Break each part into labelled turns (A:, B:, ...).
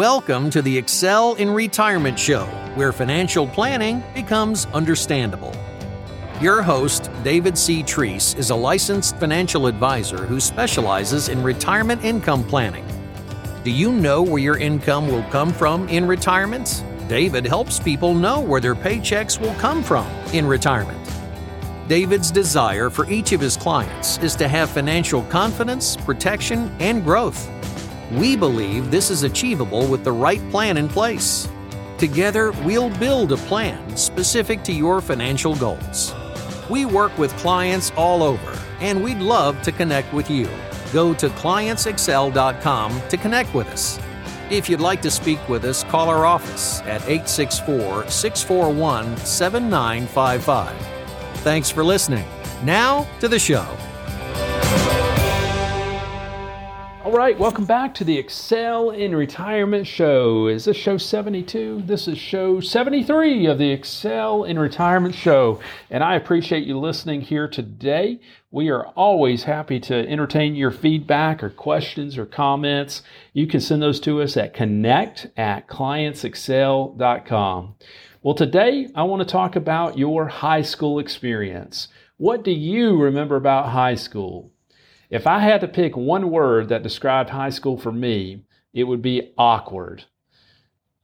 A: Welcome to the Excel in Retirement Show, where financial planning becomes understandable. Your host, David C. Treese, is a licensed financial advisor who specializes in retirement income planning. Do you know where your income will come from in retirement? David helps people know where their paychecks will come from in retirement. David's desire for each of his clients is to have financial confidence, protection, and growth. We believe this is achievable with the right plan in place. Together, we'll build a plan specific to your financial goals. We work with clients all over, and we'd love to connect with you. Go to clientsexcel.com to connect with us. If you'd like to speak with us, call our office at 864 641 7955. Thanks for listening. Now to the show.
B: All right, welcome back to the Excel in Retirement Show. Is this show 72? This is show 73 of the Excel in Retirement Show. And I appreciate you listening here today. We are always happy to entertain your feedback or questions or comments. You can send those to us at connect at clientsexcel.com. Well, today I want to talk about your high school experience. What do you remember about high school? If I had to pick one word that described high school for me, it would be awkward.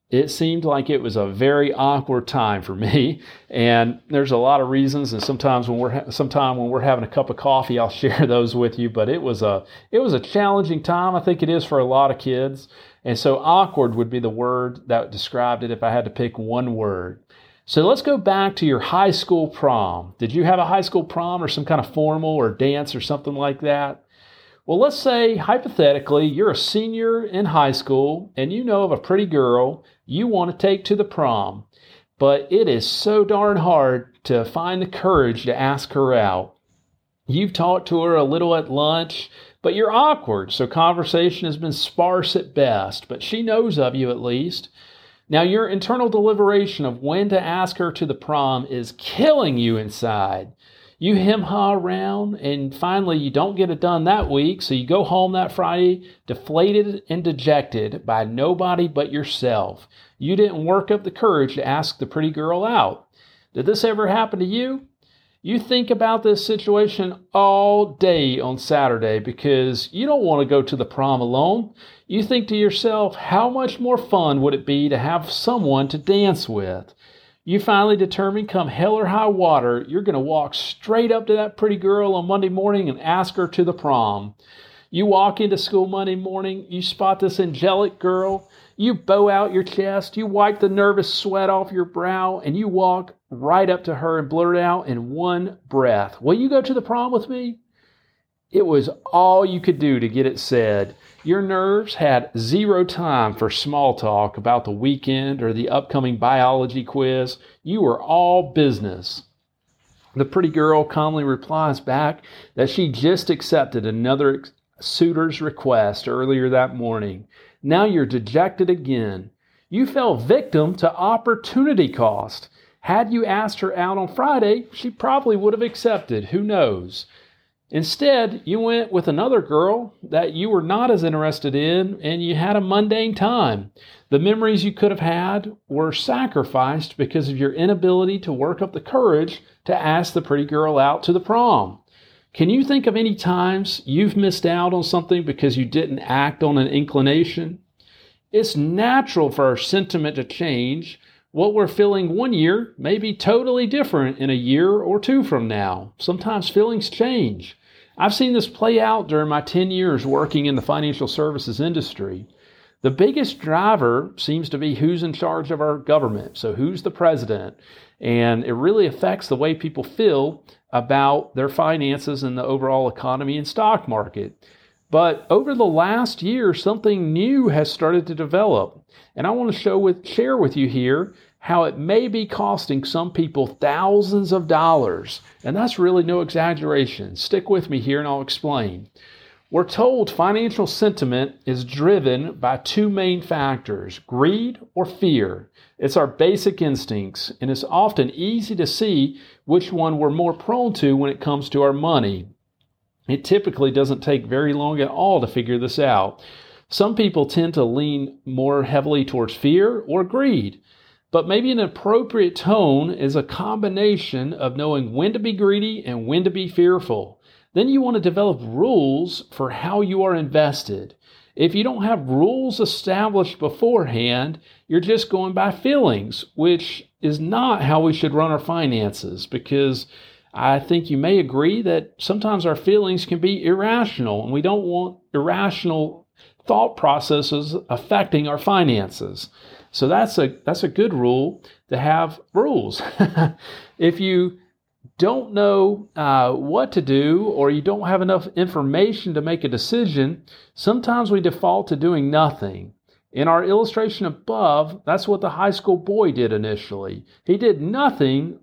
B: It seemed like it was a very awkward time for me, and there's a lot of reasons. And sometimes when we're ha- sometime when we're having a cup of coffee, I'll share those with you. But it was a it was a challenging time. I think it is for a lot of kids, and so awkward would be the word that described it if I had to pick one word. So let's go back to your high school prom. Did you have a high school prom or some kind of formal or dance or something like that? Well, let's say hypothetically you're a senior in high school and you know of a pretty girl you want to take to the prom, but it is so darn hard to find the courage to ask her out. You've talked to her a little at lunch, but you're awkward, so conversation has been sparse at best, but she knows of you at least. Now, your internal deliberation of when to ask her to the prom is killing you inside. You hem ha around, and finally, you don't get it done that week, so you go home that Friday deflated and dejected by nobody but yourself. You didn't work up the courage to ask the pretty girl out. Did this ever happen to you? You think about this situation all day on Saturday because you don't want to go to the prom alone. You think to yourself, how much more fun would it be to have someone to dance with? You finally determine, come hell or high water, you're going to walk straight up to that pretty girl on Monday morning and ask her to the prom. You walk into school Monday morning, you spot this angelic girl, you bow out your chest, you wipe the nervous sweat off your brow, and you walk right up to her and blurt out in one breath, Will you go to the prom with me? It was all you could do to get it said. Your nerves had zero time for small talk about the weekend or the upcoming biology quiz. You were all business. The pretty girl calmly replies back that she just accepted another suitor's request earlier that morning. Now you're dejected again. You fell victim to opportunity cost. Had you asked her out on Friday, she probably would have accepted. Who knows? Instead, you went with another girl that you were not as interested in, and you had a mundane time. The memories you could have had were sacrificed because of your inability to work up the courage to ask the pretty girl out to the prom. Can you think of any times you've missed out on something because you didn't act on an inclination? It's natural for our sentiment to change. What we're feeling one year may be totally different in a year or two from now. Sometimes feelings change. I've seen this play out during my 10 years working in the financial services industry. The biggest driver seems to be who's in charge of our government. So, who's the president? And it really affects the way people feel about their finances and the overall economy and stock market. But over the last year, something new has started to develop. And I want to show with, share with you here how it may be costing some people thousands of dollars. And that's really no exaggeration. Stick with me here and I'll explain. We're told financial sentiment is driven by two main factors greed or fear. It's our basic instincts, and it's often easy to see which one we're more prone to when it comes to our money. It typically doesn't take very long at all to figure this out. Some people tend to lean more heavily towards fear or greed. But maybe an appropriate tone is a combination of knowing when to be greedy and when to be fearful. Then you want to develop rules for how you are invested. If you don't have rules established beforehand, you're just going by feelings, which is not how we should run our finances because I think you may agree that sometimes our feelings can be irrational and we don't want irrational thought processes affecting our finances. So that's a that's a good rule to have rules. if you don't know uh, what to do or you don't have enough information to make a decision, sometimes we default to doing nothing. In our illustration above, that's what the high school boy did initially. He did nothing,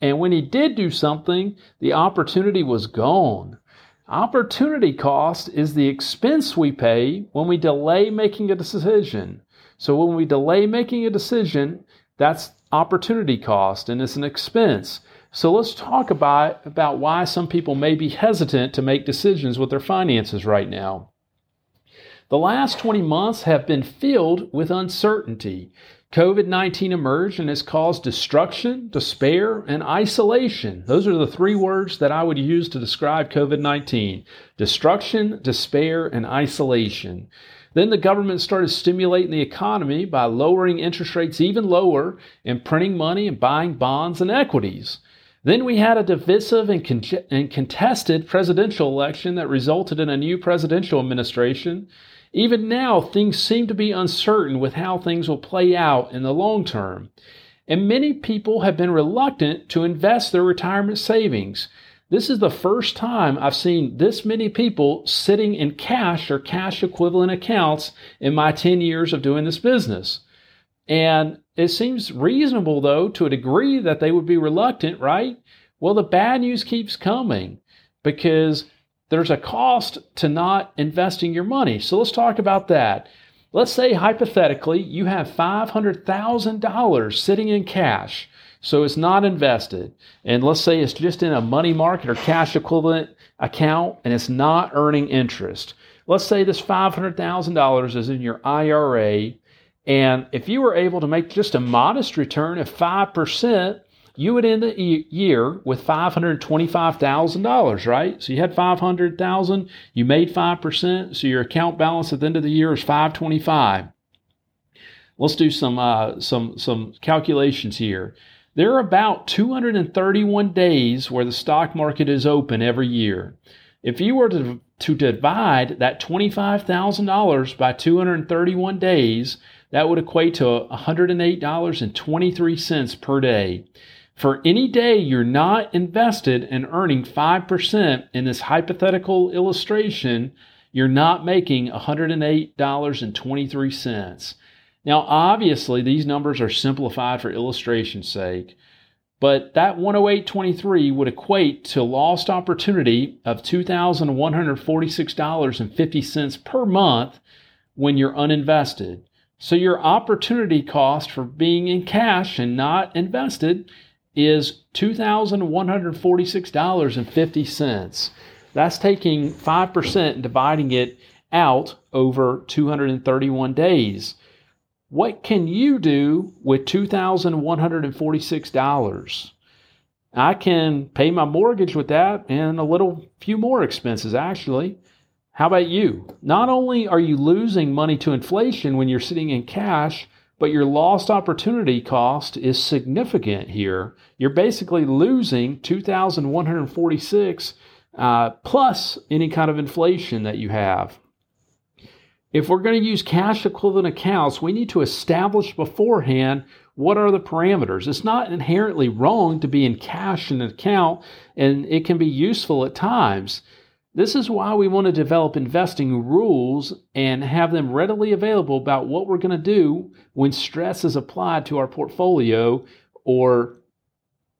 B: and when he did do something, the opportunity was gone. Opportunity cost is the expense we pay when we delay making a decision. So when we delay making a decision, that's opportunity cost and it's an expense. So let's talk about, about why some people may be hesitant to make decisions with their finances right now. The last 20 months have been filled with uncertainty. COVID 19 emerged and has caused destruction, despair, and isolation. Those are the three words that I would use to describe COVID 19 destruction, despair, and isolation. Then the government started stimulating the economy by lowering interest rates even lower and printing money and buying bonds and equities. Then we had a divisive and, con- and, contested presidential election that resulted in a new presidential administration. Even now, things seem to be uncertain with how things will play out in the long term. And many people have been reluctant to invest their retirement savings. This is the first time I've seen this many people sitting in cash or cash equivalent accounts in my 10 years of doing this business. And it seems reasonable, though, to a degree that they would be reluctant, right? Well, the bad news keeps coming because there's a cost to not investing your money. So let's talk about that. Let's say hypothetically you have $500,000 sitting in cash so it's not invested. And let's say it's just in a money market or cash equivalent account and it's not earning interest. Let's say this $500,000 is in your IRA. And if you were able to make just a modest return of 5%, you would end the year with $525,000, right? So you had 500,000, you made 5%, so your account balance at the end of the year is 525. Let's do some uh, some some calculations here. There are about 231 days where the stock market is open every year. If you were to, to divide that $25,000 by 231 days, that would equate to $108.23 per day. For any day you're not invested and earning 5% in this hypothetical illustration, you're not making $108.23. Now, obviously, these numbers are simplified for illustration's sake, but that 108.23 would equate to lost opportunity of $2,146.50 per month when you're uninvested. So your opportunity cost for being in cash and not invested is $2,146.50. That's taking 5% and dividing it out over 231 days. What can you do with $2,146? I can pay my mortgage with that and a little few more expenses actually. How about you? Not only are you losing money to inflation when you're sitting in cash, but your lost opportunity cost is significant here. You're basically losing 2,146 uh, plus any kind of inflation that you have. If we're going to use cash equivalent accounts, we need to establish beforehand what are the parameters. It's not inherently wrong to be in cash in an account, and it can be useful at times. This is why we want to develop investing rules and have them readily available about what we're going to do when stress is applied to our portfolio or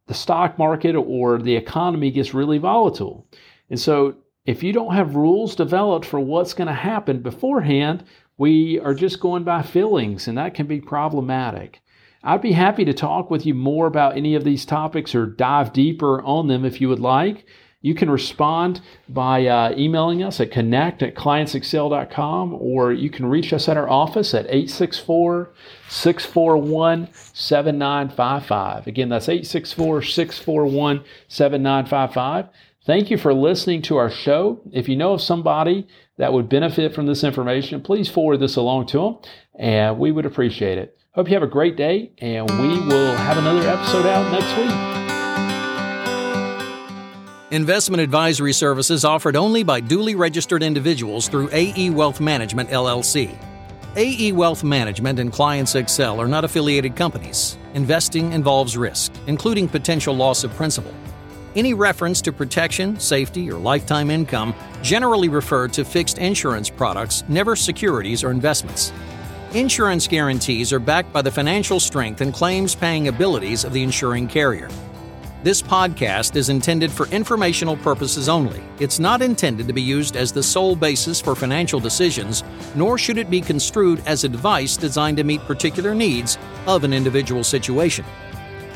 B: the stock market or the economy gets really volatile. And so if you don't have rules developed for what's going to happen beforehand, we are just going by feelings, and that can be problematic. I'd be happy to talk with you more about any of these topics or dive deeper on them if you would like. You can respond by uh, emailing us at connect at clientsexcel.com or you can reach us at our office at 864 641 7955. Again, that's 864 641 7955. Thank you for listening to our show. If you know of somebody that would benefit from this information, please forward this along to them and we would appreciate it. Hope you have a great day and we will have another episode out next week.
A: Investment advisory services offered only by duly registered individuals through AE Wealth Management LLC. AE Wealth Management and Clients Excel are not affiliated companies. Investing involves risk, including potential loss of principal. Any reference to protection, safety, or lifetime income generally refer to fixed insurance products, never securities or investments. Insurance guarantees are backed by the financial strength and claims paying abilities of the insuring carrier. This podcast is intended for informational purposes only. It's not intended to be used as the sole basis for financial decisions, nor should it be construed as advice designed to meet particular needs of an individual situation.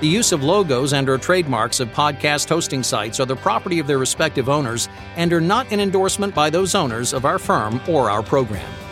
A: The use of logos and or trademarks of podcast hosting sites are the property of their respective owners and are not an endorsement by those owners of our firm or our program.